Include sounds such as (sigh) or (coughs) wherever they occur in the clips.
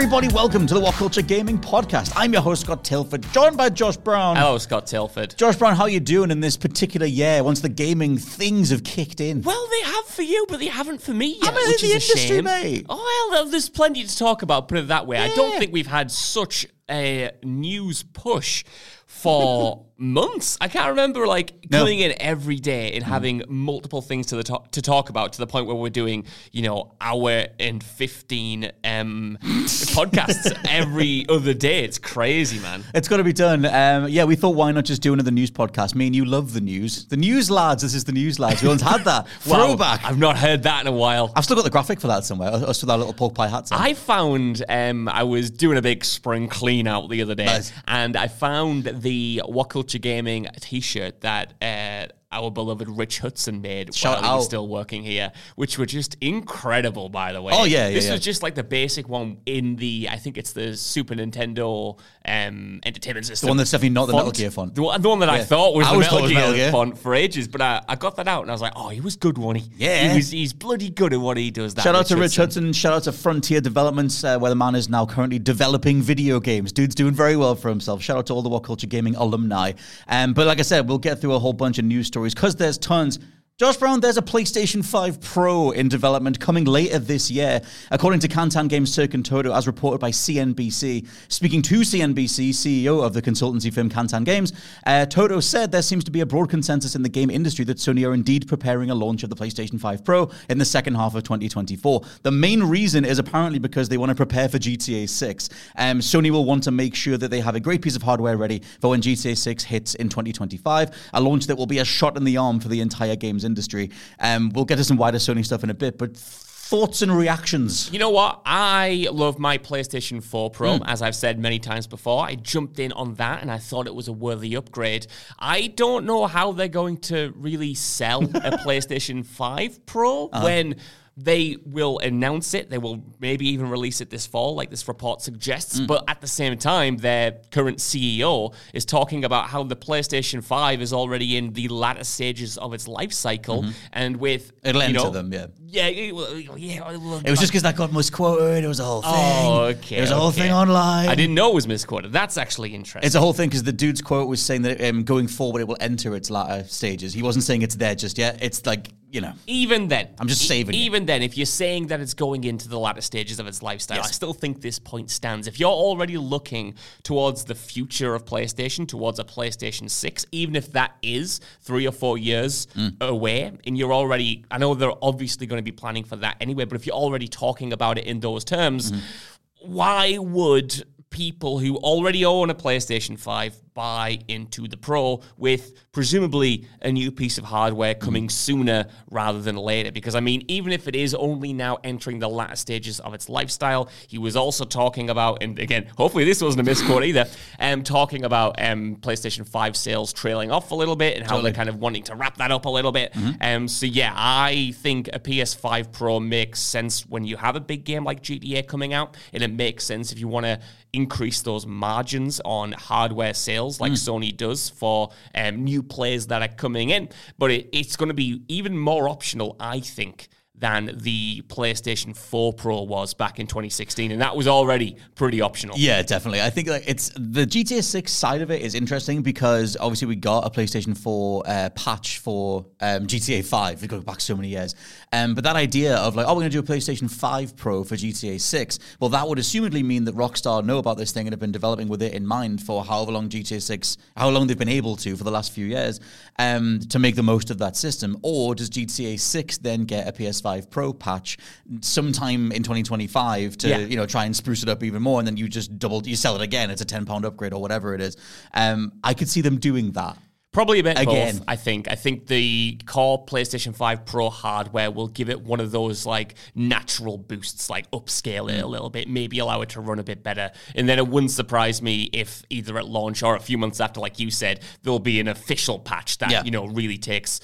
everybody. Welcome to the What Culture Gaming Podcast. I'm your host, Scott Tilford, joined by Josh Brown. Hello, Scott Tilford. Josh Brown, how you doing in this particular year once the gaming things have kicked in? Well, they have for you, but they haven't for me yet, I'm in which the is a industry, shame. mate. Oh well, there's plenty to talk about. Put it that way. I don't think we've had such a news push for (laughs) months. I can't remember like No. coming in every day and having multiple things to the to-, to talk about to the point where we're doing you know hour and fifteen um, (laughs) podcasts every other day. It's crazy, man. It's got to be done. Um, yeah, we thought, why not just do another news podcast? Me and you love the news. The news lads, this is the news lads. We once had that. (laughs) Wow, Throwback. I've not heard that in a while. I've still got the graphic for that somewhere. Us with our little pork pie hats on. I found um, I was doing a big spring clean out the other day, Nice. and I found the What Culture Gaming T-shirt that uh, our beloved Rich Hudson made Shout while he was still working here, which were just incredible, by the way. Oh, yeah, yeah, This yeah. was just like the basic one in the I think it's the Super Nintendo um, entertainment system. The one that's definitely not the font. Metal Gear font. The one, the one that I thought was I the Metal, was Gear Metal Gear. font for ages, but I, I got that out and I was like, oh, he was good, one he? Yeah. he was. He's bloody good at what he does. That Shout out to Rich Hudson. Hudson. Shout out to Frontier Developments, uh, where the man is now currently developing video games. Dude's doing very well for himself. Shout out to all the What Culture Gaming alumni. Um, but like I said, we'll get through a whole bunch of news stories because there's tons. Josh Brown, there's a PlayStation 5 Pro in development coming later this year, according to Kantan Games Serkan Toto, as reported by CNBC. Speaking to CNBC, CEO of the consultancy firm Kantan Games, uh, Toto said there seems to be a broad consensus in the game industry that Sony are indeed preparing a launch of the PlayStation 5 Pro in the second half of 2024. The main reason is apparently because they want to prepare for GTA 6. Um, Sony will want to make sure that they have a great piece of hardware ready for when GTA 6 hits in 2025, a launch that will be a shot in the arm for the entire games industry. Um, we'll get to some wider Sony stuff in a bit, but thoughts and reactions. You know what? I love my PlayStation 4 Pro, Hmm. as I've said many times before. I jumped in on that and I thought it was a worthy upgrade. I don't know how they're going to really sell a (laughs) PlayStation 5 Pro Uh-huh. when they will announce it. They will maybe even release it this fall, like this report suggests. Hmm. But at the same time, their current CEO is talking about how the PlayStation 5 is already in the latter stages of its life cycle. And with Mm-hmm. It'll you enter know, them, yeah. Yeah, it- yeah. It was just because that got misquoted. It was a whole thing. Oh, okay. It was a whole okay. thing online. I didn't know it was misquoted. That's actually interesting. It's a whole thing because the dude's quote was saying that um, going forward it will enter its latter stages. He wasn't saying it's there just yet. It's like you know. even then, I'm just e- saving it. Even then, if you're saying that it's going into the latter stages of its lifestyle, I still think this point stands. If you're already looking towards the future of PlayStation, towards a PlayStation 6, even if that is three or four years Mm. away, and you're already, I know they're obviously going to be planning for that anyway, but if you're already talking about it in those terms, Mm-hmm. why would people who already own a PlayStation 5 buy into the Pro with presumably a new piece of hardware coming sooner rather than later? Because, I mean, even if it is only now entering the latter stages of its lifestyle, he was also talking about, and again, hopefully this wasn't a misquote either, um, talking about um, PlayStation 5 sales trailing off a little bit and how they're kind of wanting to wrap that up a little bit. Um, so, yeah, I think a PS5 Pro makes sense when you have a big game like GTA coming out, and it makes sense if you want to increase those margins on hardware sales like Sony does for um, new players that are coming in. But it, it's going to be even more optional, I think, than the PlayStation 4 Pro was back in 2016, and that was already pretty optional. Yeah, definitely. I think like it's the GTA 6 side of it is interesting because obviously we got a PlayStation 4 uh, patch for um, GTA 5. We go back so many years, um, but that idea of like, oh, we're going to do a PlayStation 5 Pro for GTA 6. Well, that would assumedly mean that Rockstar know about this thing and have been developing with it in mind for however long GTA 6, how long they've been able to for the last few years, um, to make the most of that system. Or does GTA 6 then get a PS5 Pro patch sometime in 2025 to Yeah. you know try and spruce it up even more, and then you just double you sell it again. It's a 10 pound upgrade or whatever it is. Um, I could see them doing that. Probably a bit Again. both, I think. I think the core PlayStation 5 Pro hardware will give it one of those like natural boosts, like upscale it a mm. little bit, maybe allow it to run a bit better. And then it wouldn't surprise me if either at launch or a few months after, like you said, there'll be an official patch that, Yeah. you know, really takes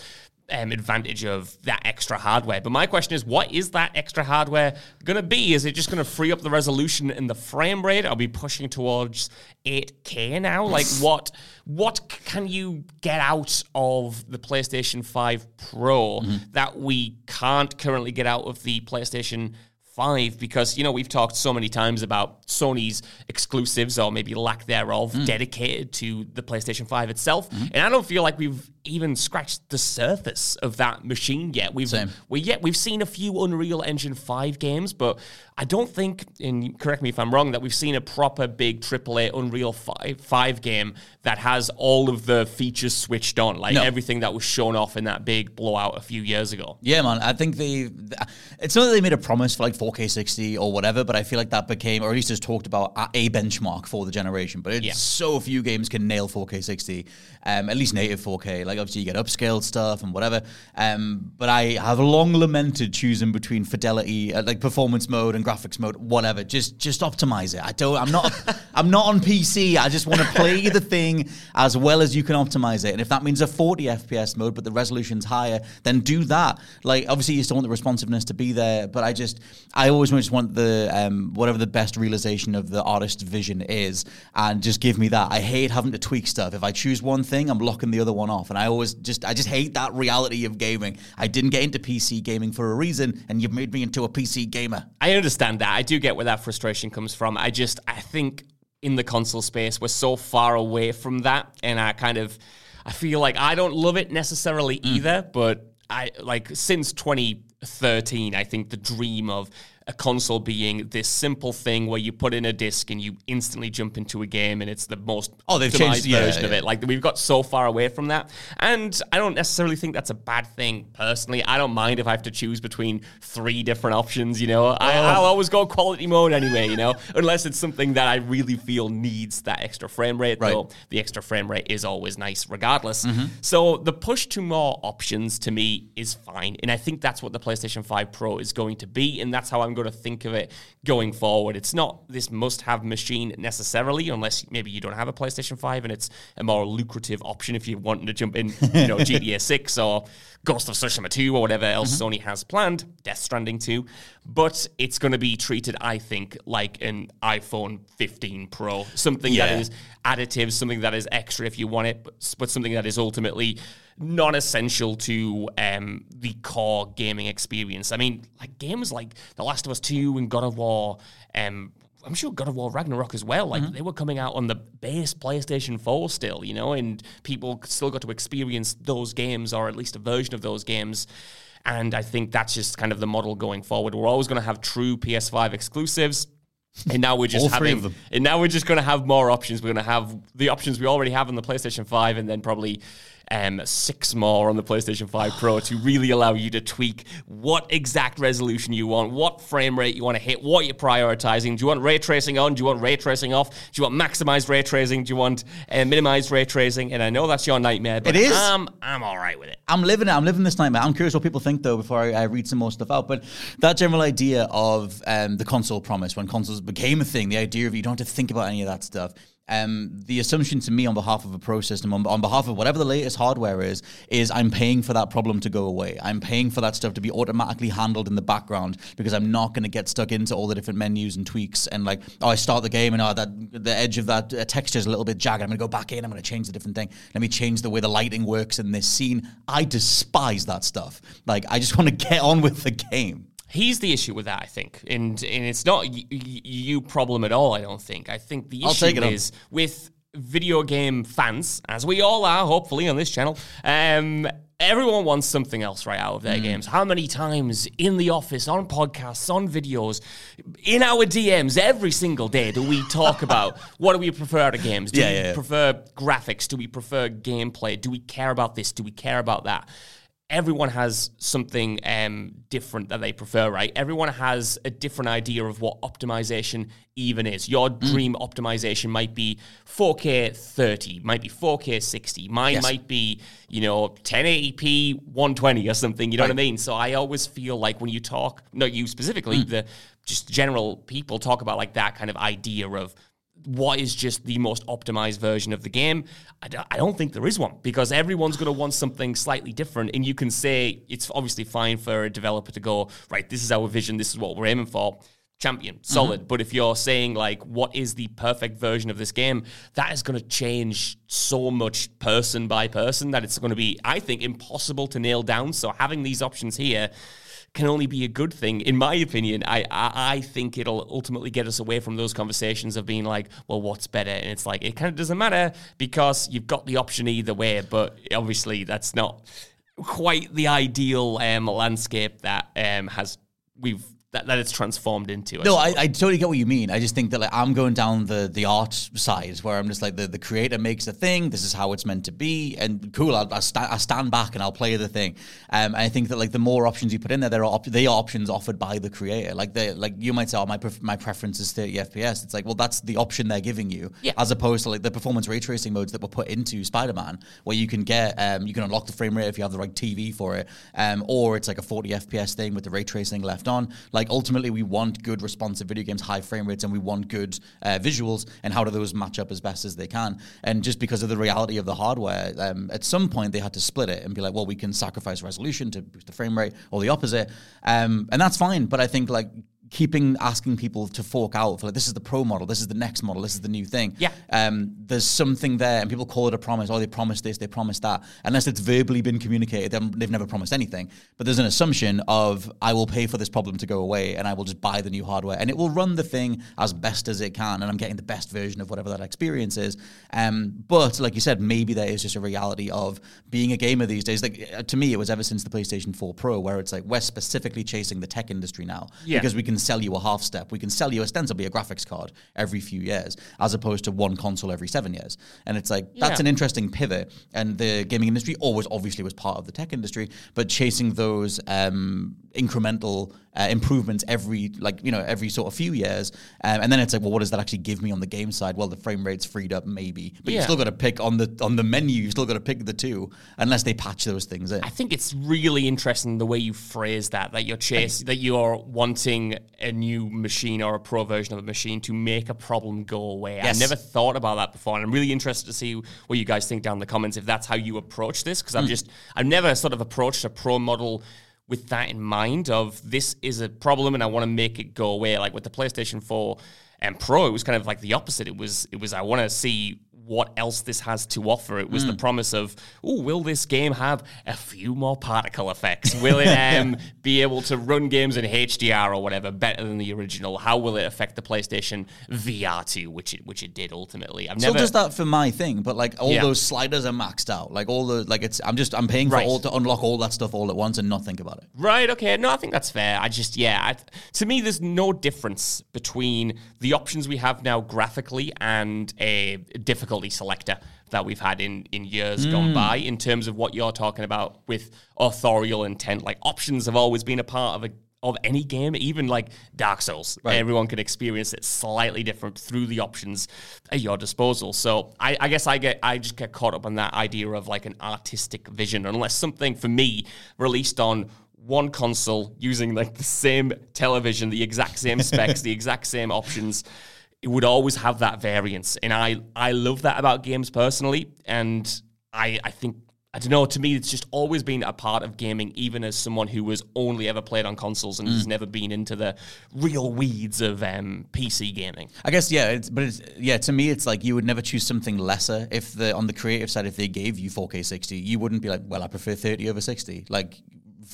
um, advantage of that extra hardware. But my question is, what is that extra hardware going to be? Is it just going to free up the resolution and the frame rate? Are we pushing towards 8K now? Like, what what can you get out of the PlayStation 5 Pro mm-hmm. that we can't currently get out of the PlayStation 5 because you know we've talked so many times about Sony's exclusives or maybe lack thereof mm. dedicated to the PlayStation 5 itself mm-hmm. and I don't feel like we've even scratched the surface of that machine yet we've Same. we yet we've seen a few Unreal Engine 5 games but I don't think and correct me if I'm wrong that we've seen a proper big AAA Unreal 5, 5 game that has all of the features switched on like No. everything that was shown off in that big blowout a few years ago Yeah, man. I think they. It's not that they made a promise for like 4K 60 or whatever, but I feel like that became, or at least is talked about, a- a benchmark for the generation. But it's Yeah. so few games can nail 4K 60, um, at least native 4K. Like obviously you get upscaled stuff and whatever. Um, but I have long lamented choosing between fidelity, uh, like performance mode and graphics mode, whatever. Just just optimize it. I don't. I'm not. (laughs) I'm not on PC. I just want to play the thing as well as you can optimize it. And if that means a 40 FPS mode, but the resolution's higher, then do that. Like obviously you still want the responsiveness to be there, but I just I always just want the um, whatever the best realization of the artist's vision is, and just give me that. I hate having to tweak stuff. If I choose one thing, I'm locking the other one off, and I always just I just hate that reality of gaming. I didn't get into PC gaming for a reason, and you've made me into a PC gamer. I understand that. I do get where that frustration comes from. I just, I think in the console space, we're so far away from that. And I kind of, I feel like I don't love it necessarily mm. either, but I, like, since 2013, I think the dream of a console being this simple thing where you put in a disc and you instantly jump into a game and it's the most Oh, they've changed- yeah, version of it. Like we've got so far away from that. And I don't necessarily think that's a bad thing personally. I don't mind if I have to choose between three different options, you know. I, Oh. I'll always go quality mode anyway, you know, (laughs) unless it's something that I really feel needs that extra frame rate. Right. Though the extra frame rate is always nice regardless. Mm-hmm. So the push to more options to me is fine. And I think that's what the PlayStation 5 Pro is going to be. And that's how I'm going to think of it going forward. It's not this must have machine necessarily, unless maybe you don't have a PlayStation 5 and it's a more lucrative option if you're wanting to jump in, you know, (laughs) GTA 6 or Ghost of Tsushima 2 or whatever else mm-hmm. Sony has planned, Death Stranding 2. But it's going to be treated, I think, like an iPhone 15 Pro, something Yeah. that is additive, something that is extra if you want it, but, but something that is ultimately non-essential to um, the core gaming experience. I mean, like games like The Last of Us 2 and God of War, um, I'm sure God of War Ragnarok as well. Like Mm-hmm. they were coming out on the base PlayStation 4 still, you know, and people still got to experience those games or at least a version of those games. And I think that's just kind of the model going forward. We're always going to have true PS5 exclusives. And now we're just having, and now we're just going to have more options. We're going to have the options we already have on the PlayStation 5 and then probably um, six more on the PlayStation 5 Pro to really allow you to tweak what exact resolution you want, what frame rate you want to hit, what you're prioritizing. Do you want ray tracing on? Do you want ray tracing off? Do you want maximized ray tracing? Do you want uh, minimized ray tracing? And I know that's your nightmare, but It is. I'm, I'm all right with it. I'm living it. I'm living this nightmare. I'm curious what people think though before I, I read some more stuff out. But that general idea of um, the console promise when consoles became a thing, the idea of you don't have to think about any of that stuff. Um, the assumption to me on behalf of a pro system, on, on behalf of whatever the latest hardware is, is I'm paying for that problem to go away. I'm paying for that stuff to be automatically handled in the background because I'm not going to get stuck into all the different menus and tweaks and like, oh, I start the game and oh, that the edge of that uh, texture is a little bit jagged. I'm going to go back in. I'm going to change the different thing. Let me change the way the lighting works in this scene. I despise that stuff. Like, I just want to (laughs) get on with the game. He's the issue with that, I think, and and it's not y- y- you problem at all. I don't think. I think the issue it on. is with video game fans, as we all are, hopefully on this channel. Um, everyone wants something else right out of Mm. their games. How many times in the office, on podcasts, on videos, in our DMs every single day do we talk (laughs) about what do we prefer out of games? Do Yeah, we yeah, yeah. prefer graphics? Do we prefer gameplay? Do we care about this? Do we care about that? Everyone has something um, different that they prefer, right? Everyone has a different idea of what optimization even is. Your Mm. dream optimization might be 4K 30, might be 4K 60. Mine Yes. might be, you know, 1080p 120 or something. You know what I mean? So I always feel like when you talk, not you specifically, Mm. the just general people talk about like that kind of idea of what is just the most optimized version of the game? I don't, I don't think there is one because everyone's going to want something slightly different. And you can say it's obviously fine for a developer to go, right, this is our vision, this is what we're aiming for. Champion, mm-hmm. solid. But if you're saying, like, what is the perfect version of this game, that is going to change so much person by person that it's going to be, I think, impossible to nail down. So having these options here, can only be a good thing, in my opinion. I, I I think it'll ultimately get us away from those conversations of being like, well, what's better? And it's like it kind of doesn't matter because you've got the option either way. But obviously, that's not quite the ideal um, landscape that um, has we've that, that it's transformed into. No. I, I totally get what you mean. I just think that like I'm going down the the art side where I'm just like the, the creator makes a thing. This is how it's meant to be, and cool. I'll, I'll, sta- I'll stand back and I'll play the thing. Um, and I think that like the more options you put in there, there are op- they are options offered by the creator. Like they like you might say, oh my pref- my preference is 30 FPS. It's like well that's the option they're giving you, Yeah. as opposed to like the performance ray tracing modes that were put into Spider-Man, where you can get um, you can unlock the frame rate if you have the right TV for it, um, or it's like a 40 FPS thing with the ray tracing left on. Like ultimately, we want good responsive video games, high frame rates, and we want good uh, visuals. And how do those match up as best as they can? And just because of the reality of the hardware, um, at some point they had to split it and be like, well, we can sacrifice resolution to boost the frame rate, or the opposite, um, and that's fine. But I think like keeping asking people to fork out for like this is the pro model, this is the next model, this is the new thing. Yeah. Um, there's something there, and people call it a promise. Oh, they promised this, they promised that. Unless it's verbally been communicated, then they've never promised anything. But there's an assumption of I will pay for this problem to go away, and I will just buy the new hardware, and it will run the thing as best as it can, and I'm getting the best version of whatever that experience is. Um, but like you said, maybe there is just a reality of being a gamer these days. Like uh, to me, it was ever since the PlayStation 4 Pro, where it's like we're specifically chasing the tech industry now Yeah. because we can sell you a half step. We can sell you ostensibly a graphics card every few years, as opposed to one console every seven years. And it's like that's Yeah. an interesting pivot. And the gaming industry always obviously was part of the tech industry, but chasing those um, incremental uh, improvements every like you know every sort of few years, um, and then it's like, well, what does that actually give me on the game side? Well, the frame rate's freed up, maybe, but you Yeah. still got to pick on the on the menu. You still got to pick the two, unless they patch those things in. I think it's really interesting the way you phrase that. That you're chase that you're wanting a new machine or a pro version of a machine to make a problem go away. Yes. I never thought about that before, and I'm really interested to see what you guys think down in the comments if that's how you approach this. Because Hmm. I've just I've never sort of approached a pro model with that in mind of this is a problem and I want to make it go away. Like with the PlayStation 4 and Pro, it was kind of like the opposite. It was it was I want to see what else this has to offer. It was Hmm. the promise of, oh, will this game have a few more particle effects? Will it (laughs) um, be able to run games in HDR or whatever better than the original? How will it affect the PlayStation VR 2, which it which it did ultimately? I've Still never does that for my thing, but like all Yeah. those sliders are maxed out. Like all the like it's I'm just I'm paying for Right. all to unlock all that stuff all at once and not think about it. Right. Okay. No, I think that's fair. I just, yeah. I, to me, there's no difference between the options we have now graphically and a difficulty selector that we've had in in years gone mm. by. In terms of what you're talking about with authorial intent, like options have always been a part of a of any game, even like Dark Souls. Everyone can experience it slightly different through the options at your disposal. So I, I guess I get I just get caught up on that idea of like an artistic vision, unless something for me released on one console using like the same television, the exact same specs, (laughs) the exact same options it would always have that variance, and I I love that about games personally, and I I think. I don't know. To me, it's just always been a part of gaming, even as someone who has only ever played on consoles and has never been into the real weeds of um, PC gaming. I guess yeah, it's, but it's yeah. To me, it's like you would never choose something lesser if the on the creative side, if they gave you 4K 60, you wouldn't be like, well, I prefer 30 over 60. Like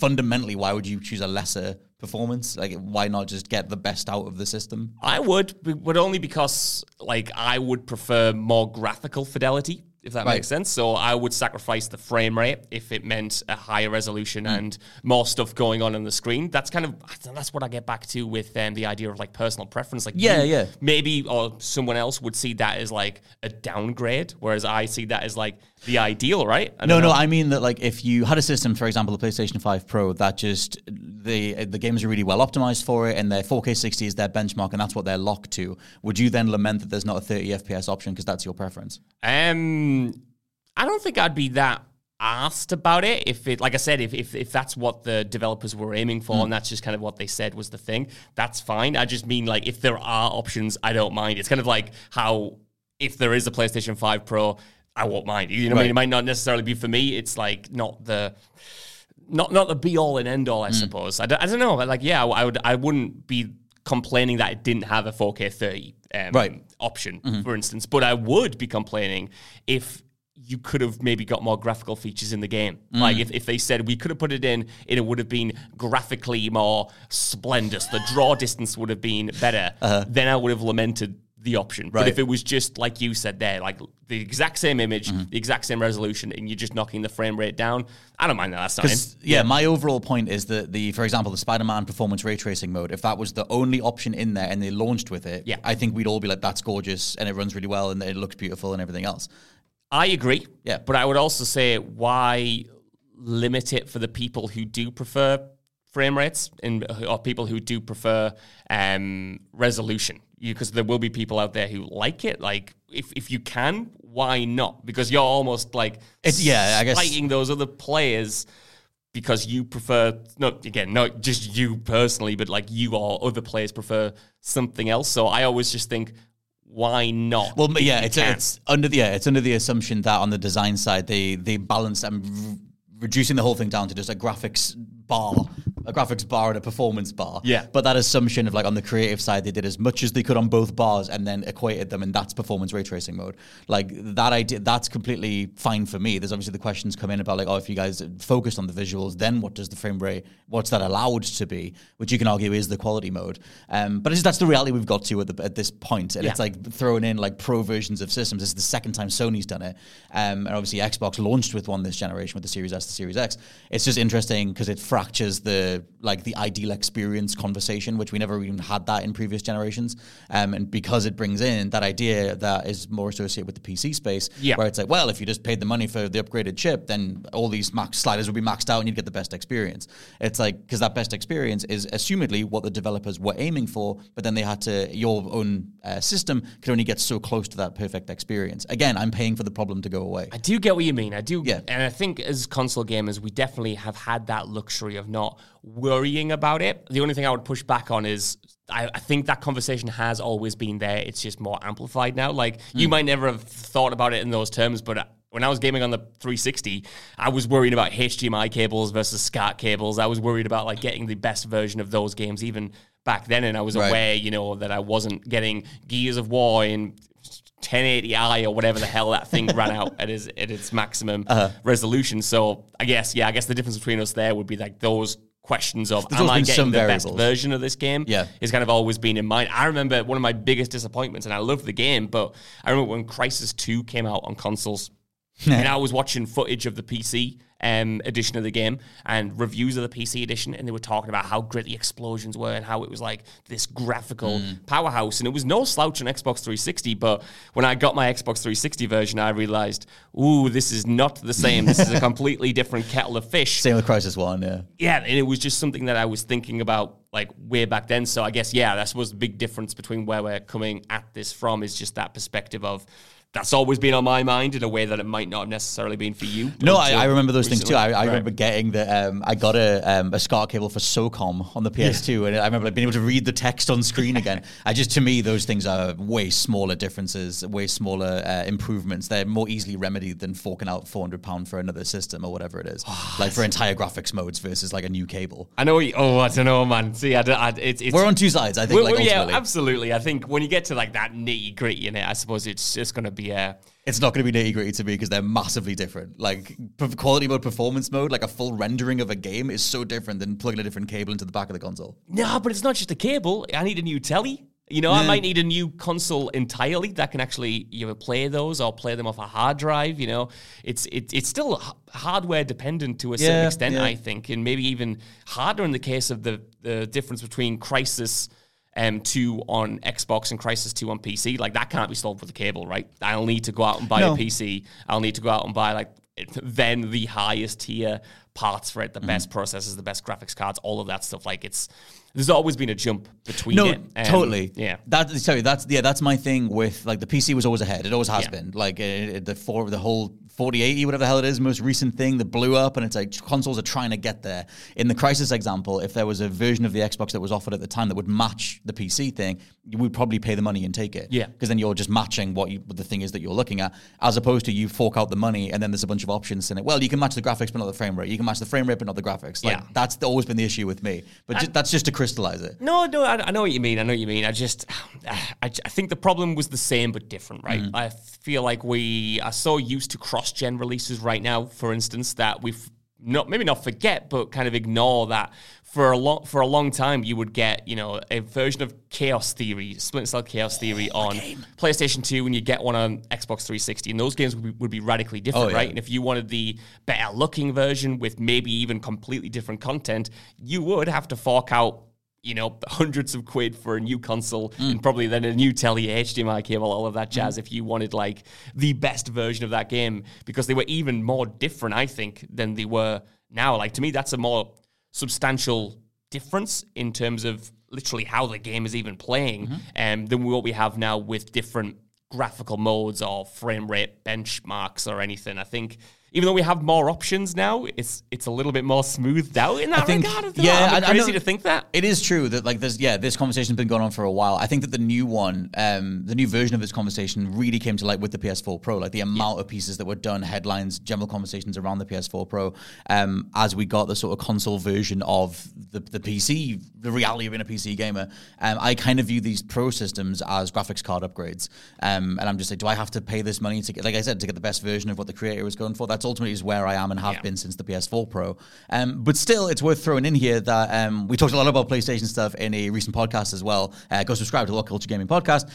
fundamentally, why would you choose a lesser performance? Like, why not just get the best out of the system? I would, but only because like I would prefer more graphical fidelity, if that Right. makes sense. So I would sacrifice the frame rate if it meant a higher resolution Hmm. and more stuff going on on the screen. That's kind of that's what I get back to with um, the idea of like personal preference. Like Yeah, yeah. maybe or someone else would see that as like a downgrade, whereas I see that as like the ideal, right? I No, don't no. I mean that like if you had a system, for example, the PlayStation 5 Pro, that just the the games are really well optimized for it, and their 4K 60 is their benchmark, and that's what they're locked to. Would you then lament that there's not a 30 FPS option because that's your preference? Um, I don't think I'd be that asked about it if it like I said if if, if that's what the developers were aiming for and that's just kind of what they said was the thing that's fine I just mean like if there are options I don't mind it's kind of like how if there is a PlayStation 5 Pro I won't mind. You know what I mean? It might not necessarily be for me. It's like not the not not the be all and end all I mm. suppose. I don't, I don't know but like yeah I would I wouldn't be complaining that it didn't have a 4K 30 um, Right. option, mm-hmm. for instance. But I would be complaining if you could have maybe got more graphical features in the game. Mm. Like if, if they said we could have put it in and it would have been graphically more splendid, the draw distance would have been better, uh-huh. then I would have lamented the option. But if it was just like you said there, like the exact same image, the exact same resolution, and you're just knocking the frame rate down, I don't mind that. That's fine. 'Cause, yeah, my overall point is that the, for example, the Spider-Man performance ray tracing mode, if that was the only option in there and they launched with it, Yeah. I think we'd all be like, that's gorgeous and it runs really well and it looks beautiful and everything else. I agree. Yeah. But I would also say why limit it for the people who do prefer frame rates and or people who do prefer um, resolution? Because there will be people out there who like it. Like if if you can, why not? Because you're almost like It's- yeah, I guess- slighting those other players because you prefer not again not just you personally but like you or other players prefer something else so i always just think why not Well, yeah, it's, it's under the yeah, it's under the assumption that on the design side they they balance and r- reducing the whole thing down to just a graphics bar, a graphics bar and a performance bar. Yeah. But that assumption of like on the creative side they did as much as they could on both bars and then equated them and that's performance ray tracing mode. Like that idea that's completely fine for me. There's obviously the questions come in about like oh if you guys focused on the visuals then what does the frame rate what's that allowed to be, which you can argue is the quality mode. Um, but it's, that's the reality we've got to at, the, at this point. point, and Yeah. it's like throwing in like pro versions of systems. This is the second time Sony's done it, um, and obviously Xbox launched with one this generation with the Series S, the Series X. It's just interesting because it fractures the like the ideal experience conversation, which we never even had that in previous generations, um, and because it brings in that idea that is more associated with the PC space, Yeah. where it's like, well, if you just paid the money for the upgraded chip, then all these max sliders would be maxed out and you'd get the best experience. It's like because that best experience is assumedly what the developers were aiming for, but then they had to your own uh, system could only get so close to that perfect experience. Again, I'm paying for the problem to go away. I do get what you mean. I do. Yeah. And I think as console gamers, we definitely have had that luxury of not worrying about it. The only thing I would push back on is I, I think that conversation has always been there. It's just more amplified now. Like, you Hmm. might never have thought about it in those terms, but. uh, When I was gaming on the 360, I was worried about HDMI cables versus SCART cables. I was worried about like getting the best version of those games even back then, and I was Right. aware, you know, that I wasn't getting Gears of War in 1080i or whatever the hell that thing (laughs) ran out at its, at its maximum Uh-huh. resolution. So I guess, yeah, I guess the difference between us there would be like those questions of There's am I getting the best version of this game? Yeah. Is kind of always been in mind. I remember one of my biggest disappointments, and I love the game, but I remember when Crysis 2 came out on consoles. (laughs) and I was watching footage of the PC um, edition of the game and reviews of the PC edition, and they were talking about how great the explosions were and how it was like this graphical Mm. powerhouse. And it was no slouch on Xbox 360, but when I got my Xbox 360 version, I realized, ooh, this is not the same. This is a (laughs) completely different kettle of fish Same with Crysis One, yeah. yeah, and it was just something that I was thinking about like way back then. So I guess yeah, that was the big difference between where we're coming at this from is just that perspective of that's always been on my mind in a way that it might not have necessarily been for you. No, I, uh, I remember those things too. I, recently. I Right. remember getting the. Um, I got a um, a SCART cable for SOCOM on the PS2, and I remember like, being able to read the text on screen again. (laughs) I just to me those things are way smaller differences, way smaller uh, improvements. They're more easily remedied than forking out four hundred pound for another system or whatever it is, (sighs) like for entire graphics modes versus like a new cable. I know. You, oh, I don't know, man. See, I, I, it's, it's We're on two sides. I think. Like yeah, absolutely. I think when you get to like that nitty gritty in it, I suppose it's just going to be a. It's not going to be nitty gritty to me because they're massively different. Like quality mode, performance mode, like a full rendering of a game is so different than plugging a different cable into the back of the console. No, but it's not just a cable. I need a new telly. You know, I might need a new console entirely that can actually you know play those or play them off a hard drive. You know, it's it, it's still h- hardware dependent to a certain Yeah, extent, yeah. I think, and maybe even harder in the case of the the difference between Crysis. Um, two on Xbox and Crysis Two on PC, like that can't be solved with a cable, right? I'll need to go out and buy No. a PC. I'll need to go out and buy like then the highest tier parts for it, Mm-hmm. the best processors, the best graphics cards, all of that stuff. Like it's there's always been a jump between No, it. Um, totally. Yeah. That sorry, that's yeah, that's my thing with like the PC was always ahead. It always has Yeah. been. Like uh, the four, the whole 4080, whatever the hell it is, most recent thing that blew up, and it's like consoles are trying to get there. In the Crysis example, if there was a version of the Xbox that was offered at the time that would match the PC thing, you would probably pay the money and take it. Yeah. because then you're just matching what, you, what the thing is that you're looking at, as opposed to you fork out the money and then there's a bunch of options in it. Well, you can match the graphics but not the frame rate. You can match the frame rate but not the graphics. Like Yeah. that's always been the issue with me. But that's just to crystallize it. No, no, I, I know what you mean. I know what you mean. I just, I, I think the problem was the same but different, right? Mm. I feel like we are so used to cross-gen releases right now, for instance, that we've not maybe not forget, but kind of ignore that for a long for a long time you would get you know a version of Chaos Theory, Splinter Cell Chaos Theory on PlayStation Two, and you get one on Xbox 360, and those games would be, would be radically different, Oh, yeah. right? And if you wanted the better looking version with maybe even completely different content, you would have to fork out, you know, (laughs) hundreds of quid for a new console Mm. and probably then a new telly, HDMI cable, all of that jazz if you wanted like the best version of that game because they were even more different, I think, than they were now. Like to me, that's a more substantial difference in terms of literally how the game is even playing um, than what we have now with different graphical modes or frame rate benchmarks or anything. I think even though we have more options now, it's it's a little bit more smoothed out in that I think- regard. Yeah, that- am I I- I know- to think that. It is true that like there's yeah this conversation's been going on for a while. I think that the new one, um, the new version of this conversation really came to light with the PS4 Pro. Like the amount of pieces that were done, headlines, general conversations around the PS4 Pro, um, as we got the sort of console version of the the PC, the reality of being a PC gamer. Um, I kind of view these Pro systems as graphics card upgrades, um, and I'm just like, do I have to pay this money to get, like I said, to get the best version of what the creator was going for? That's ultimately is where I am and have Yeah. been since the PS4 Pro. Um, but still, it's worth throwing in here that um, we talked a lot about PlayStation stuff in a recent podcast as well. Uh, go subscribe to the What Culture Gaming podcast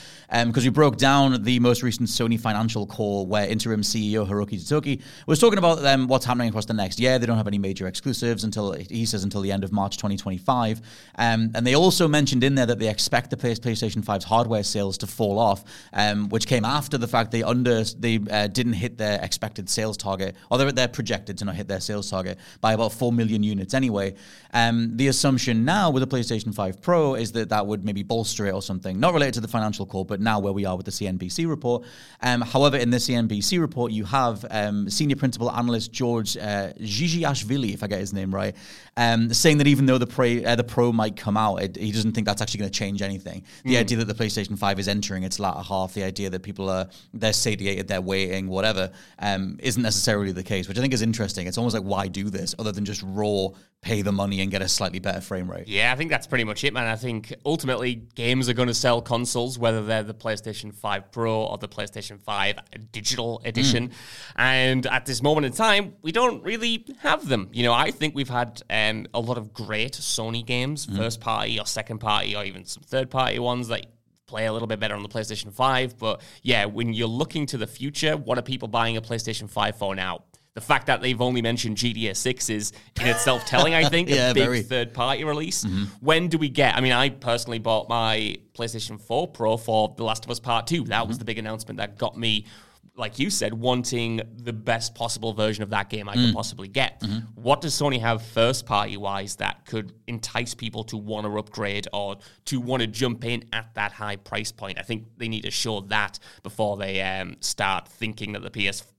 because we broke down the most recent Sony financial call where interim CEO Hiroki Totoki was talking about um, what's happening across the next year. They don't have any major exclusives until he says until the end of March 2025. Um, and they also mentioned in there that they expect the PlayStation 5's hardware sales to fall off, um, which came after the fact they under they uh, didn't hit their expected sales target, or they're, they're projected to not hit their sales target by about four million units anyway. Um, the assumption now with the PlayStation 5 Pro is that that would maybe bolster it or something, not related to the financial call, but now where we are with the CNBC report. Um, however, in the CNBC report, you have um, senior principal analyst George uh, Jijiashvili, if I get his name right, um, saying that even though the Pro, uh, the Pro might come out, it, he doesn't think that's actually going to change anything. The idea that the PlayStation 5 is entering its latter half, the idea that people are they're satiated, they're waiting, whatever, um, isn't necessarily the case, which I think is interesting. It's almost like why do this other than just raw pay the money and get a slightly better frame rate. Yeah, I think that's pretty much it, man. I think ultimately games are going to sell consoles, whether they're the PlayStation 5 Pro or the PlayStation 5 Digital Edition. And at this moment in time, we don't really have them. You know, I think we've had um, a lot of great Sony games, first party or second party, or even some third party ones that play a little bit better on the PlayStation 5. But yeah, when you're looking to the future, what are people buying a PlayStation 5 for now? The fact that they've only mentioned GTA 6 is in itself telling, I think, (laughs) Yeah, a big very. third party release. Mm-hmm. When do we get? I mean, I personally bought my PlayStation 4 Pro for The Last of Us Part 2. That was mm-hmm. the big announcement that got me like you said, wanting the best possible version of that game I could possibly get. What does Sony have first party wise that could entice people to want to upgrade or to want to jump in at that high price point? I think they need to show that before they um, start thinking that the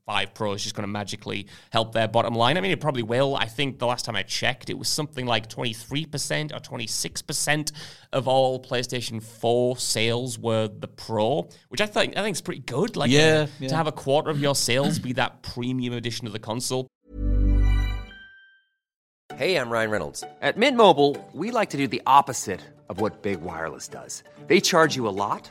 PS5 Pro is just going to magically help their bottom line. I mean, it probably will. I think the last time I checked, it was something like 23% or 26% of all PlayStation 4 sales were the Pro, which I think I think is pretty good. Like, Yeah, uh, yeah. to have a quarter of your sales be that premium edition of the console. Hey, I'm Ryan Reynolds. At Mint Mobile, we like to do the opposite of what Big Wireless does. They charge you a lot,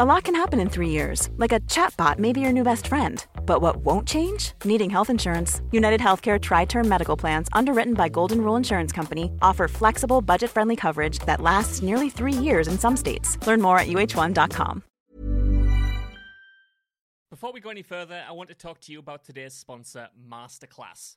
A lot can happen in three years, like a chatbot may be your new best friend. But what won't change? Needing health insurance. United Healthcare TriTerm Medical Plans, underwritten by Golden Rule Insurance Company, offer flexible, budget friendly coverage that lasts nearly three years in some states. Learn more at uh1.com. Before we go any further, I want to talk to you about today's sponsor, Masterclass.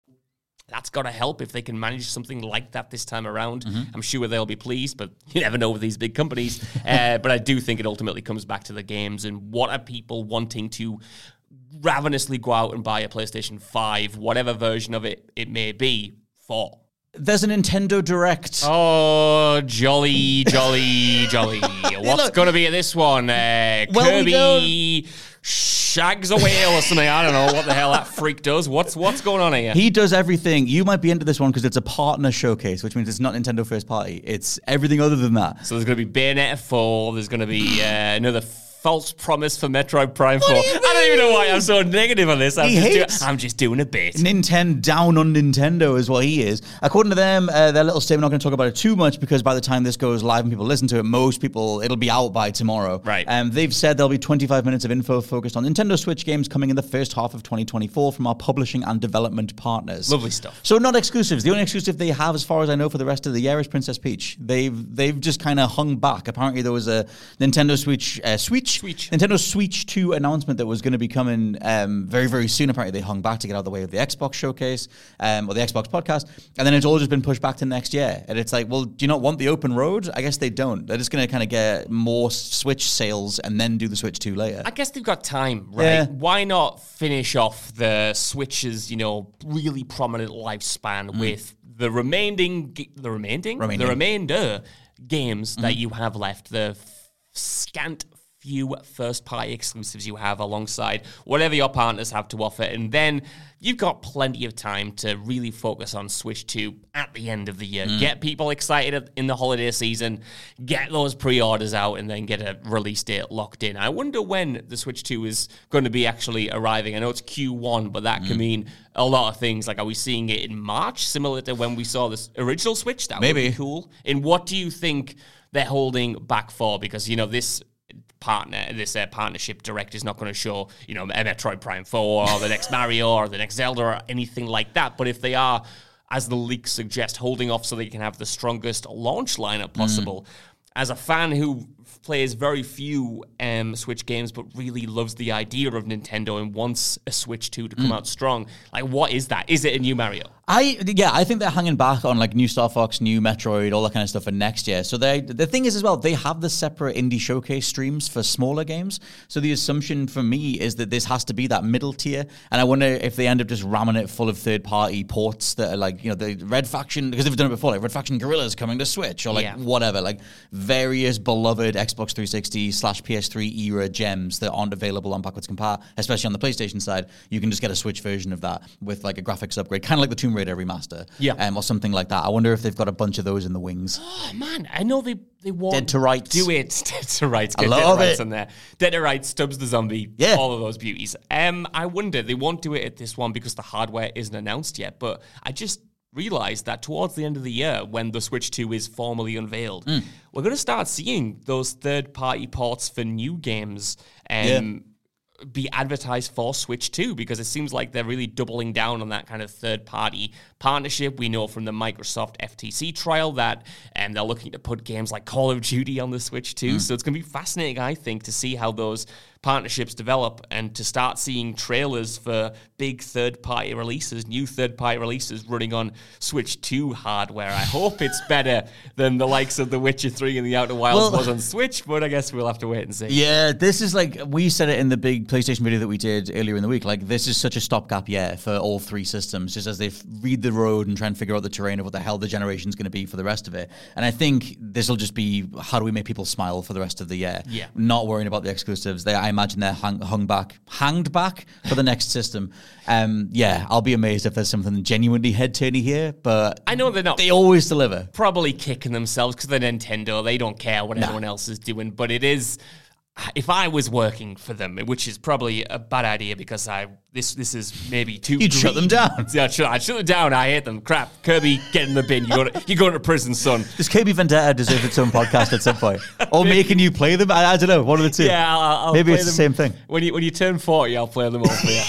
that's got to help if they can manage something like that this time around. I'm sure they'll be pleased, but (laughs) you never know with these big companies. (laughs) uh, but I do think it ultimately comes back to the games and what are people wanting to ravenously go out and buy a PlayStation 5, whatever version of it it may be, for. There's a Nintendo Direct. Oh, jolly, jolly, jolly. (laughs) What's going to be at this one? Uh, Well, we Kirby shags a whale or something. I don't know what the hell that freak does. What's what's going on here? He does everything. You might be into this one because it's a partner showcase, which means it's not Nintendo first party. It's everything other than that. So there's going to be Bayonetta 4. There's going to be uh, another false promise for Metroid Prime 4. do you I don't even know why I'm so negative on this. I'm, He just, hates- doing, I'm just doing a bit. Nintendo down on Nintendo is what he is. According to them, uh, their little statement, not going to talk about it too much because by the time this goes live and people listen to it, most people, it'll be out by tomorrow. Right. Um, they've said there'll be 25 minutes of info focused on Nintendo Switch games coming in the first half of 2024 from our publishing and development partners. Lovely stuff. So not exclusives. The only exclusive they have, as far as I know, for the rest of the year is Princess Peach. They've they've just kind of hung back. Apparently, there was a Nintendo Switch uh, Switch Switch. Nintendo Switch 2 announcement that was going to be coming um, very very soon. Apparently, they hung back to get out of the way of the Xbox showcase um, or the Xbox podcast, and then it's all just been pushed back to next year. And it's like, well, do you not want the open road? I guess they don't. They're just going to kind of get more Switch sales and then do the Switch 2 later. I guess they've got time, right? Yeah. Why not finish off the Switch's, you know, really prominent lifespan with the remaining, the remaining, Remaining. the remainder games that you have left, the f- scant few first party exclusives you have alongside whatever your partners have to offer. And then you've got plenty of time to really focus on Switch 2 at the end of the year. Mm. Get people excited in the holiday season, get those pre orders out, and then get a release date locked in. I wonder when the Switch 2 is going to be actually arriving. I know it's Q1, but that can mm. mean a lot of things. Like, are we seeing it in March, similar to when we saw this original Switch? That would Maybe. be cool. And what do you think they're holding back for? Because, you know, this partner, this uh, partnership direct is not going to show, you know, Metroid Prime 4 or the next Mario or the next Zelda or anything like that. But if they are, as the leaks suggest, holding off so they can have the strongest launch lineup possible, as a fan who plays very few um, Switch games but really loves the idea of Nintendo and wants a Switch 2 to come out strong, like what is that? Is it a new Mario? I yeah, I think they're hanging back on like new Star Fox, new Metroid, all that kind of stuff for next year. So they the thing is as well, they have the separate indie showcase streams for smaller games. So the assumption for me is that this has to be that middle tier. And I wonder if they end up just ramming it full of third party ports that are like, you know, the Red Faction because they've done it before, like Red Faction Guerrilla's coming to Switch or like Yeah. whatever, like various beloved Xbox 360 slash PS3 era gems that aren't available on backwards compare, especially on the PlayStation side. You can just get a Switch version of that with like a graphics upgrade, kind of like the Tomb Raider remaster, Yeah. um, or something like that. I wonder if they've got a bunch of those in the wings. (gasps) Oh man, I know they they want Dead to Rights. Do it. (laughs) Dead to rights. I Get love Dead to rights it. on there. Dead to rights. Stubbs the zombie. Yeah. all of those beauties. Um, I wonder they won't do it at this one because the hardware isn't announced yet. But I just realized that towards the end of the year, when the Switch Two is formally unveiled, Hmm. we're going to start seeing those third party ports for new games. Um, be advertised for Switch 2 because it seems like they're really doubling down on that kind of third party partnership. We know from the Microsoft FTC trial that um, they're looking to put games like Call of Duty on the Switch 2. So it's going to be fascinating, I think, to see how those partnerships develop and to start seeing trailers for big third party releases, new third party releases running on Switch 2 hardware. I hope it's (laughs) better than the likes of The Witcher 3 and The Outer Wilds Well- was on Switch, but I guess we'll have to wait and see. Yeah, this is like we said it in the big PlayStation video that we did earlier in the week. Like this is such a stopgap year for all three systems, just as they read the road and try and figure out the terrain of what the hell the generation's going to be for the rest of it. And I think this will just be how do we make people smile for the rest of the year? Yeah. not worrying about the exclusives. They, I imagine they're hung, hung back, hanged back for the next system. Um, yeah, I'll be amazed if there's something genuinely head turning here, but I know they're not they always deliver. probably kicking themselves because they're Nintendo. They don't care what everyone else is doing. But it is, if I was working for them, which is probably a bad idea because I this this is maybe too. You'd shut them down. Yeah, I'd shut, I'd shut them down. I hate them. Crap, Kirby, get in the bin. You go to, you going to prison, son. Does Kirby Vendetta deserve its own podcast at some point, (laughs) or making you play them? I, I don't know. One of the two. Yeah, I'll, I'll Maybe it's the same thing. When you when you turn forty, I'll play them all for you.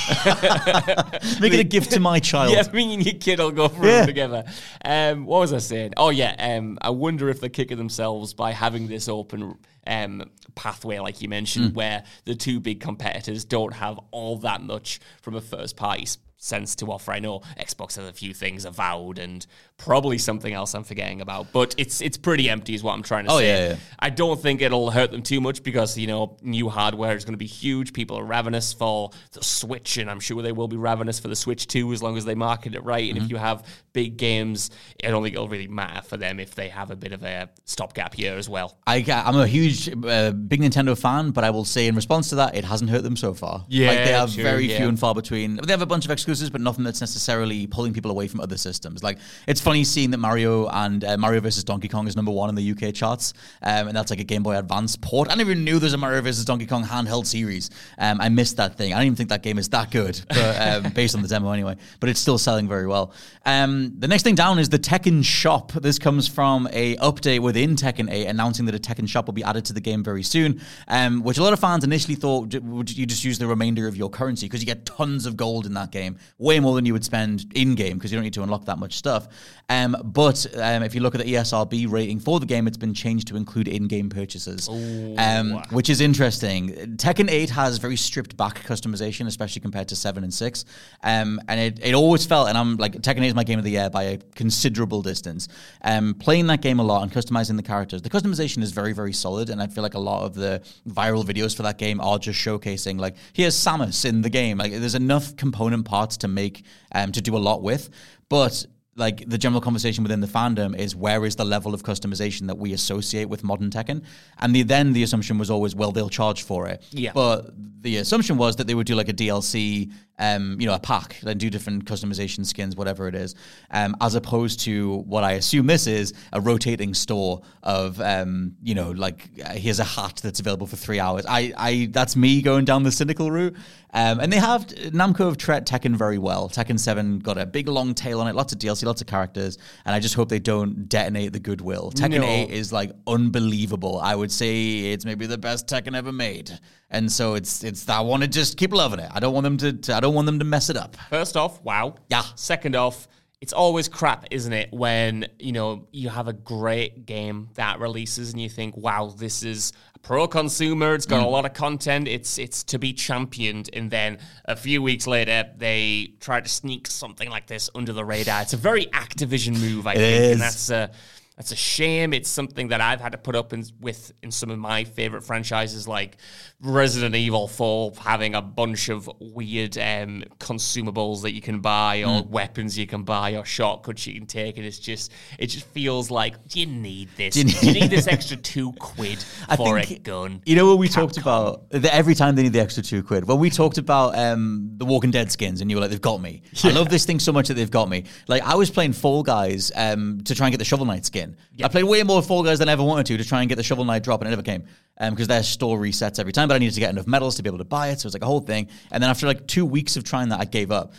(laughs) Make it a gift to my child. (laughs) Yeah, me and your kid will go for Yeah. them together. Um, what was I saying? Oh yeah, um, I wonder if they're kicking themselves by having this open um, pathway, like you mentioned, where the two big competitors don't have all that much from a first party sense to offer. I know Xbox has a few things avowed and probably something else I'm forgetting about, but it's it's pretty empty, is what I'm trying to Oh, say. yeah, yeah. I don't think it'll hurt them too much because you know new hardware is going to be huge. People are ravenous for the Switch, and I'm sure they will be ravenous for the Switch too, as long as they market it right. And Mm-hmm. if you have big games, I don't think it'll really matter for them if they have a bit of a stopgap here as well. I, I'm a huge, uh, big Nintendo fan, but I will say in response to that, it hasn't hurt them so far. Yeah, like they have true, very yeah. few and far between. They have a bunch of but nothing that's necessarily pulling people away from other systems. Like it's funny seeing that Mario and uh, Mario vs Donkey Kong is number one in the UK charts, um, and that's like a Game Boy Advance port. I never even knew there's a Mario vs Donkey Kong handheld series. Um, I missed that thing. I don't even think that game is that good, but (laughs) um, based on the demo anyway. But it's still selling very well. Um, the next thing down is the Tekken Shop. This comes from a update within Tekken 8 announcing that a Tekken Shop will be added to the game very soon, um, which a lot of fans initially thought would you just use the remainder of your currency because you get tons of gold in that game, way more than you would spend in game because you don't need to unlock that much stuff. Um, but um, if you look at the ESRB rating for the game, it's been changed to include in-game purchases, um, which is interesting. Tekken 8 has very stripped back customization, especially compared to 7 and 6. Um, and it, it always felt, and I'm like, Tekken 8 is my game of the year by a considerable distance. Um, playing that game a lot and customizing the characters, the customization is very, very solid. And I feel like a lot of the viral videos for that game are just showcasing, like, here's Samus in the game. Like, there's enough component parts to make, um, to do a lot with. But like the general conversation within the fandom is where is the level of customization that we associate with modern Tekken? And the, then the assumption was always, well, they'll charge for it. Yeah. But the assumption was that they would do like a DLC, um, you know, a pack, then do different customization skins, whatever it is, um, as opposed to what I assume this is a rotating store of, um, you know, like uh, here's a hat that's available for three hours. I, I, that's me going down the cynical route. Um, and they have Namco have tread Tekken very well. Tekken Seven got a big long tail on it, lots of DLC, lots of characters, and I just hope they don't detonate the goodwill. Tekken No. Eight is like unbelievable. I would say it's maybe the best Tekken ever made, and so it's it's. That I want to just keep loving it. I don't want them to. to don't want them to mess it up. First off, wow. Yeah. Second off, it's always crap, isn't it? When, you know, you have a great game that releases and you think, wow, this is a pro consumer, it's got a mm. lot of content, it's it's to be championed, and then a few weeks later they try to sneak something like this under the radar. It's a very Activision move, I think. is. And that's a that's a shame. It's something that I've had to put up in, with in some of my favorite franchises, like Resident Evil 4, having a bunch of weird um, consumables that you can buy, or weapons you can buy, or shortcuts you can take, and it's just it just feels like, do you need this? you Do you, need- need this (laughs) extra two quid I for think- a gun? You know what we talked about that every time they need the extra two quid. When we talked about um, the Walking Dead skins, and you were like, "They've got me." I love this thing so much that they've got me. Like I was playing Fall Guys um, to try and get the Shovel Knight skin. I played way more Fall Guys than I ever wanted to to try and get the Shovel Knight drop, and it never came um, because their store resets every time. But I needed to get enough medals to be able to buy it, so it was like a whole thing. And then after like two weeks of trying that, I gave up.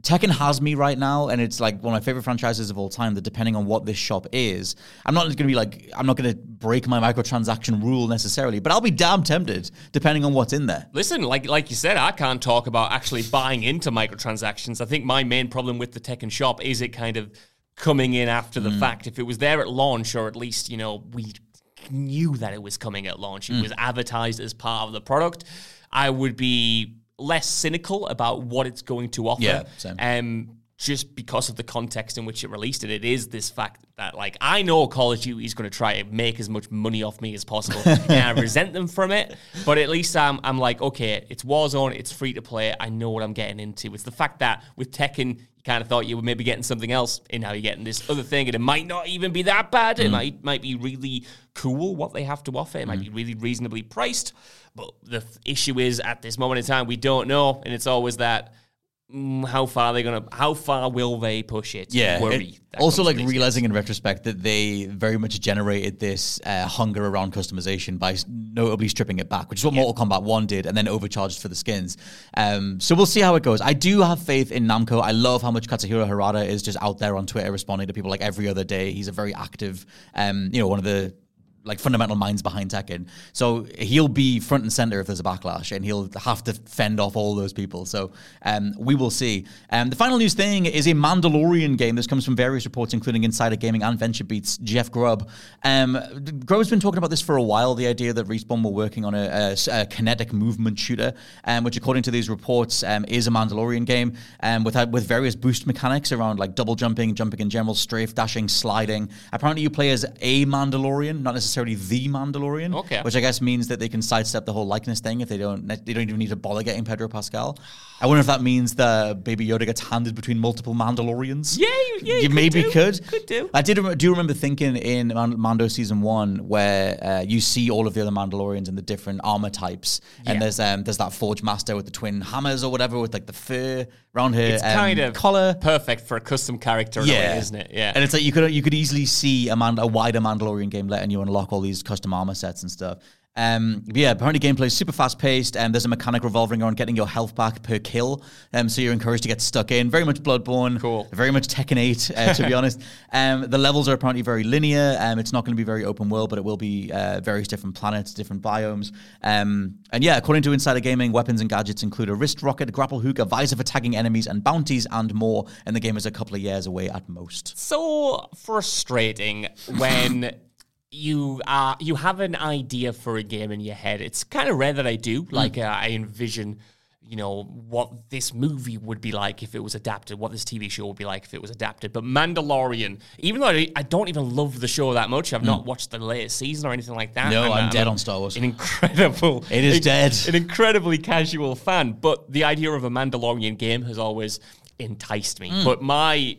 Tekken has me right now, and it's like one of my favorite franchises of all time. That depending on what this shop is, I'm not going to be like, I'm not going to break my microtransaction rule necessarily, but I'll be damn tempted depending on what's in there. Listen, like like you said, I can't talk about actually buying into microtransactions. I think my main problem with the Tekken shop is it kind of coming in after the fact. If it was there at launch, or at least you know we knew that it was coming at launch, it was advertised as part of the product, I would be less cynical about what it's going to offer. Yeah, same. Um, just because of the context in which it released it, it is this fact that, like, I know Call of Duty is going to try to make as much money off me as possible, (laughs) and I resent them from it. But at least I'm, I'm like, okay, it's Warzone, it's free to play, I know what I'm getting into. It's the fact that with Tekken, you kind of thought you were maybe getting something else, and now you're getting this other thing, and it might not even be that bad. It mm. might might be really cool what they have to offer. It might mm. be really reasonably priced. But the f- issue is, at this moment in time, we don't know, and it's always that. Mm, How far they're gonna? How far will they push it? Yeah. worry. it- also, like realizing in retrospect that they very much generated this uh, hunger around customization by notably stripping it back, which is what Mortal Kombat 1 did, and then overcharged for the skins. Um, so we'll see how it goes. I do have faith in Namco. I love how much Katsuhiro Harada is just out there on Twitter responding to people like every other day. He's a very active, um, you know, one of the like fundamental minds behind Tekken. So he'll be front and center if there's a backlash, and he'll have to fend off all those people. So um, we will see. Um, the final news thing is a Mandalorian game. This comes from various reports, including Insider Gaming and VentureBeat's. Jeff Grubb. Um, Grubb's been talking about this for a while. The idea that Respawn were working on a, a- a kinetic movement shooter, um, which according to these reports um, is a Mandalorian game, um, with with various boost mechanics around like double jumping, jumping in general, strafe, dashing, sliding. Apparently, you play as a Mandalorian, not necessarily the Mandalorian. Okay. Which I guess means that they can sidestep the whole likeness thing if they don't. They don't even need to bother getting Pedro Pascal. I wonder if that means that Baby Yoda gets handed between multiple Mandalorians. Yeah, you- yeah, you you could maybe do. could. Could do. I did do remember thinking in Mando season one where uh, you see all of the other Mandalorians and the different armor types, and there's um, there's that Forge Master with the twin hammers or whatever with like the fur around her It's um, kind of collar. perfect for a custom character, a way, isn't it? Yeah. and it's like you could you could easily see a, man, a wider Mandalorian game letting you unlock all these custom armor sets and stuff. Um, yeah, apparently gameplay is super fast paced, and there's a mechanic revolving around getting your health back per kill. Um, so you're encouraged to get stuck in. Very much Bloodborne. Cool. Very much Tekken 8, uh, to be (laughs) honest. Um, the levels are apparently very linear. Um, it's not going to be very open world, but it will be uh, various different planets, different biomes. Um, and yeah, according to Insider Gaming, weapons and gadgets include a wrist rocket, a grapple hook, a visor for tagging enemies, and bounties, and more. And the game is a couple of years away at most. so frustrating when you are you have an idea for a game in your head. It's kind of rare that I do. Mm. Like uh, I envision, you know, what this movie would be like if it was adapted, what this TV show would be like if it was adapted. But Mandalorian, even though I, I don't even love the show that much, I've mm. not watched the latest season or anything like that. No, I'm a- dead a- on Star Wars. An incredible. It is (laughs) dead. An incredibly casual fan, but the idea of a Mandalorian game has always enticed me. Mm. But my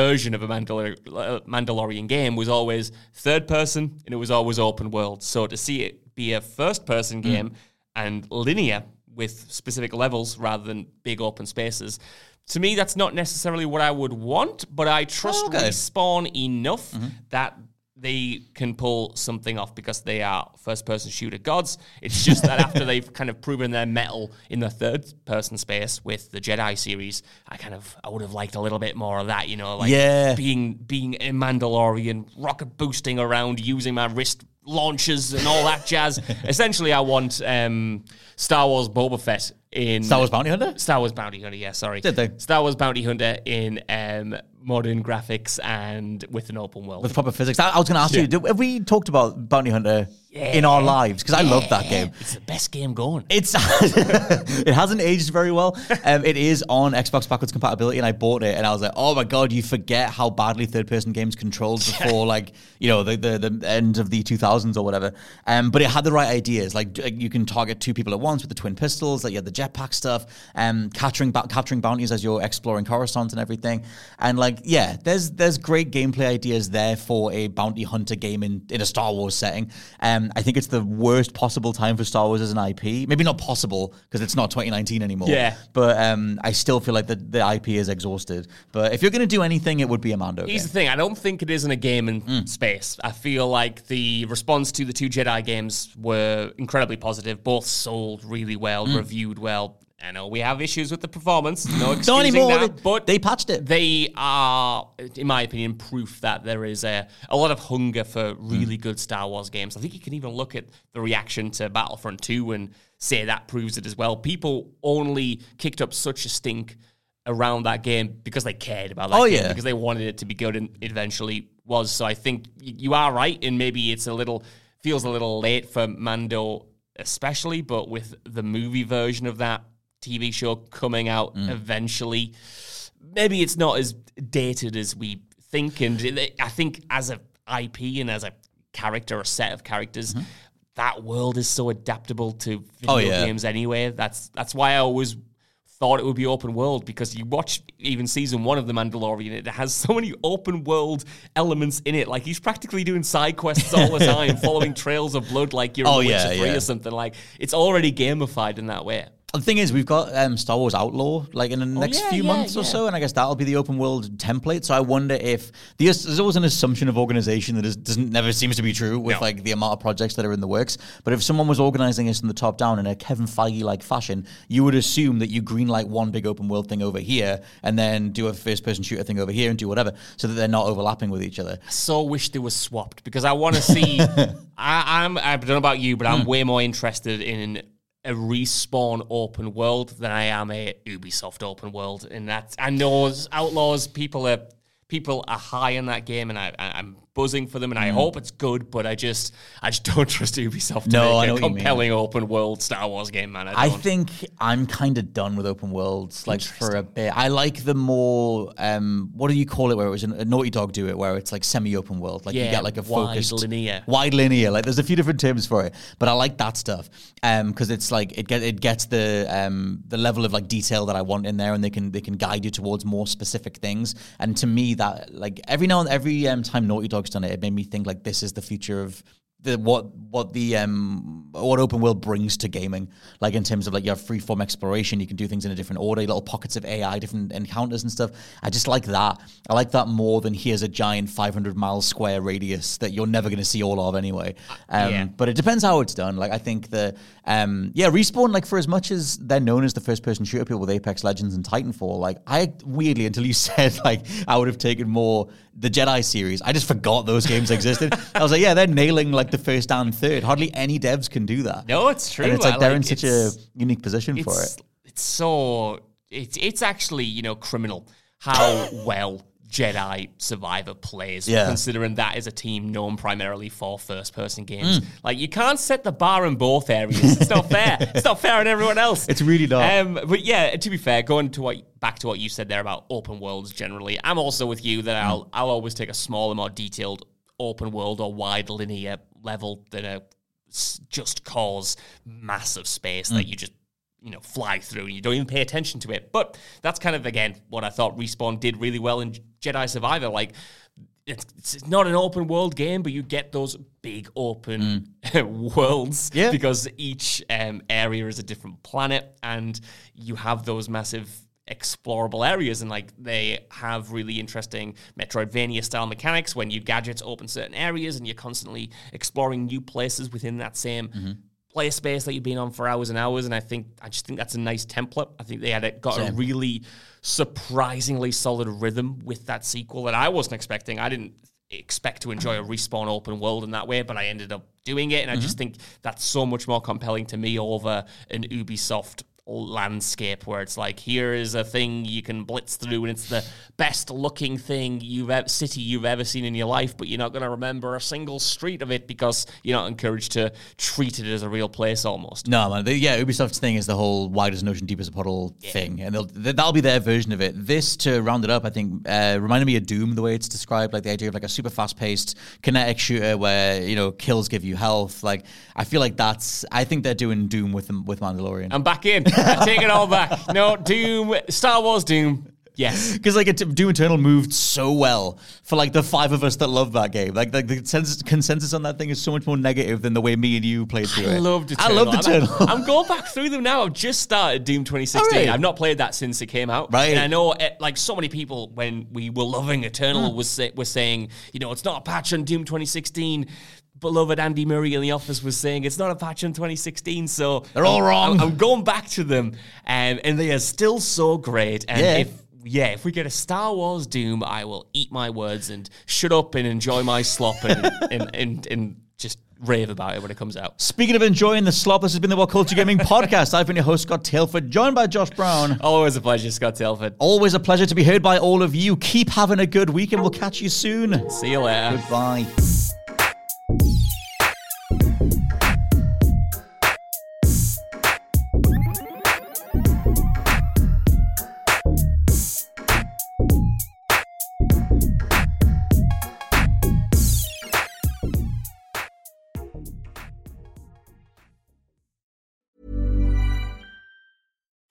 version of a Mandalor- uh, Mandalorian game was always third person and it was always open world. So to see it be a first person game and linear with specific levels rather than big open spaces, to me, that's not necessarily what I would want, but I trust Okay. Respawn enough that they can pull something off because they are first person shooter gods. It's just that after (laughs) they've kind of proven their mettle in the third person space with the Jedi series, I kind of I would have liked a little bit more of that, you know, like Yeah. being being a Mandalorian, rocket boosting around, using my wrist launchers and all that jazz. (laughs) Essentially I want um, Star Wars Boba Fett in Star Wars Bounty Hunter? Star Wars Bounty Hunter, yeah, sorry. Did they? Star Wars Bounty Hunter in um, modern graphics and with an open world. with proper physics. I, I was going to ask you, do, have we talked about Bounty Hunter in our lives? Because I love that game. It's the best game going. It's (laughs) it hasn't aged very well. Um, it is on Xbox backwards compatibility, and I bought it, and I was like, oh my god, you forget how badly third person games controlled before, like you know, the, the the end of the two thousands or whatever. Um, but it had the right ideas. Like you can target two people at once with the twin pistols. Like you had the jetpack stuff, um, capturing ba- capturing bounties as you're exploring Coruscant and everything. And like, yeah, there's there's great gameplay ideas there for a bounty hunter game in, in a Star Wars setting. Um, I think it's the worst possible time for Star Wars as an IP. Maybe not possible because it's not 2019 anymore. Yeah. But um, I still feel like the, the IP is exhausted. But if you're going to do anything, it would be a Mando. Here's game. the thing: I don't think it is in a game in Mm. space. I feel like the response to the two Jedi games were incredibly positive. Both sold really well, Mm. reviewed well. I know we have issues with the performance. No (coughs) excusing that, but they patched it. They are, in my opinion, proof that there is a, a lot of hunger for really mm. good Star Wars games. I think you can even look at the reaction to Battlefront 2 and say that proves it as well. People only kicked up such a stink around that game because they cared about that Oh, yeah. because they wanted it to be good and it eventually was. So I think you are right, and maybe it's a little feels a little late for Mando, especially, but with the movie version of that TV show coming out Mm. eventually, maybe it's not as dated as we think. And I think as a IP and as a character, or set of characters. That world is so adaptable to video Mm-hmm. Oh, yeah. games anyway. That's that's why I always thought it would be open world because you watch even season one of The Mandalorian, it has so many open world elements in it. Like he's practically doing side quests all the time, (laughs) following trails of blood like you're Oh, in The yeah, Witcher 3 yeah. or something. Like it's already gamified in that way. The thing is, we've got um, Star Wars Outlaw like in the next Oh, yeah, few yeah, months or so, and I guess that'll be the open world template. So I wonder if the, there's always an assumption of organization that is, doesn't never seems to be true with No. like the amount of projects that are in the works. But if someone was organizing this from the top down in a Kevin Feige like fashion, you would assume that you greenlight one big open world thing over here, and then do a first person shooter thing over here, and do whatever, so that they're not overlapping with each other. I so wish they were swapped because I want to see. (laughs) I, I'm I don't know about you, but. I'm way more interested in a respawn open world than I am a Ubisoft open world. And that's I know Outlaws people are people are high in that game, and I I'm buzzing for them, and I hope it's good. But I just I just (laughs) don't trust Ubisoft to. No, make a compelling open world Star Wars game, man. I, I think I'm kind of done with open worlds, like for a bit. I like the more, um, what do you call it? Where it was a Naughty Dog do it, where it's like semi-open world, like you get like a wide focused linear. wide linear. Like there's a few different terms for it, but I like that stuff because it's like it get it gets the um, the level of like detail that I want in there, and they can they can guide you towards more specific things. And to me, that like every now and every um, time Naughty Dog's done it, it made me think like this is the future of the what what the um what open world brings to gaming. Like in terms of like you have free form exploration you can do things in a different order little pockets of ai different encounters and stuff. I just like that. I like that more than here's a giant 500 mile square radius that you're never going to see all of anyway. Um yeah. but it depends how it's done. Like i think the um yeah respawn like for as much as they're known as the first person shooter people with apex legends and titanfall like i weirdly until you (laughs) said like i would have taken more the jedi series. I just forgot those games existed. I was like yeah they're nailing like the first and third. Hardly any devs can do that. No, it's true. and it's like I they're in such a unique position for it. It's so it's it's actually you know criminal how well Jedi Survivor plays, Yeah. considering that is a team known primarily for first-person Hmm. games. Like you can't set the bar in both areas. It's not fair. (laughs) it's not fair on everyone else. It's really not. Um, but yeah, to be fair, going to what back to what you said there about open worlds generally, I'm also with you that. I'll I'll always take a smaller, more detailed open world or wide linear level than a just cause massive space Hmm. that you just you know, fly through and you don't even pay attention to it. But that's kind of, again, what I thought Respawn did really well in Jedi Survivor. Like, it's, it's not an open world game, but you get those big open (laughs) worlds Yeah. because each um, area is a different planet and you have those massive explorable areas and like they have really interesting metroidvania style mechanics when your gadgets open certain areas and you're constantly exploring new places within that same play space that you've been on for hours and hours and i think i just think that's a nice template. I think they had a, got a really surprisingly solid rhythm with that sequel that i wasn't expecting. I didn't expect to enjoy a respawn open world in that way but i ended up doing it and i just mm-hmm. think that's so much more compelling to me over an ubisoft landscape where it's like here is a thing you can blitz through and it's the best looking thing you've ever, city you've ever seen in your life but you're not going to remember a single street of it because you're not encouraged to treat it as a real place almost No, man. They, yeah, Ubisoft's thing is the whole wide as an ocean, deep as a puddle thing, and that'll be their version of it. This, to round it up, I think uh, reminded me of Doom the way it's described, like the idea of like a super fast paced kinetic shooter where you know kills give you health. Like I feel like that's. I think they're doing Doom with them with Mandalorian. i'm back in i (laughs) take it all back no doom star wars doom yes Because like it, Doom Eternal moved so well for like the five of us that love that game. Like, like the consensus, consensus on that thing is so much more negative than the way me and you played through I it. loved I Eternal. loved I'm- Eternal. I'm, going back through them now. I've just started Doom 2016. Alright. I've not played that since it came out. Right. And I know, eh, like, so many people when we were loving Eternal was say, were saying, you know, it's not a patch on Doom 2016. Beloved Andy Murray in the office was saying it's not a patch on 2016. So They're all wrong. I'm, I'm going back to them, um, and they are still so great. And Yeah. if yeah, if we get a Star Wars Doom, I will eat my words and shut up and enjoy my slop and (laughs) and, and, and just rave about it when it comes out. Speaking of enjoying the slop, this has been the WhatCulture Gaming (laughs) Podcast. I've been your host, Scott Tailford, joined by Josh Brown. Always a pleasure, Scott Tailford. Always a pleasure to be heard by all of you. Keep having a good week, and we'll catch you soon. See you later. Goodbye.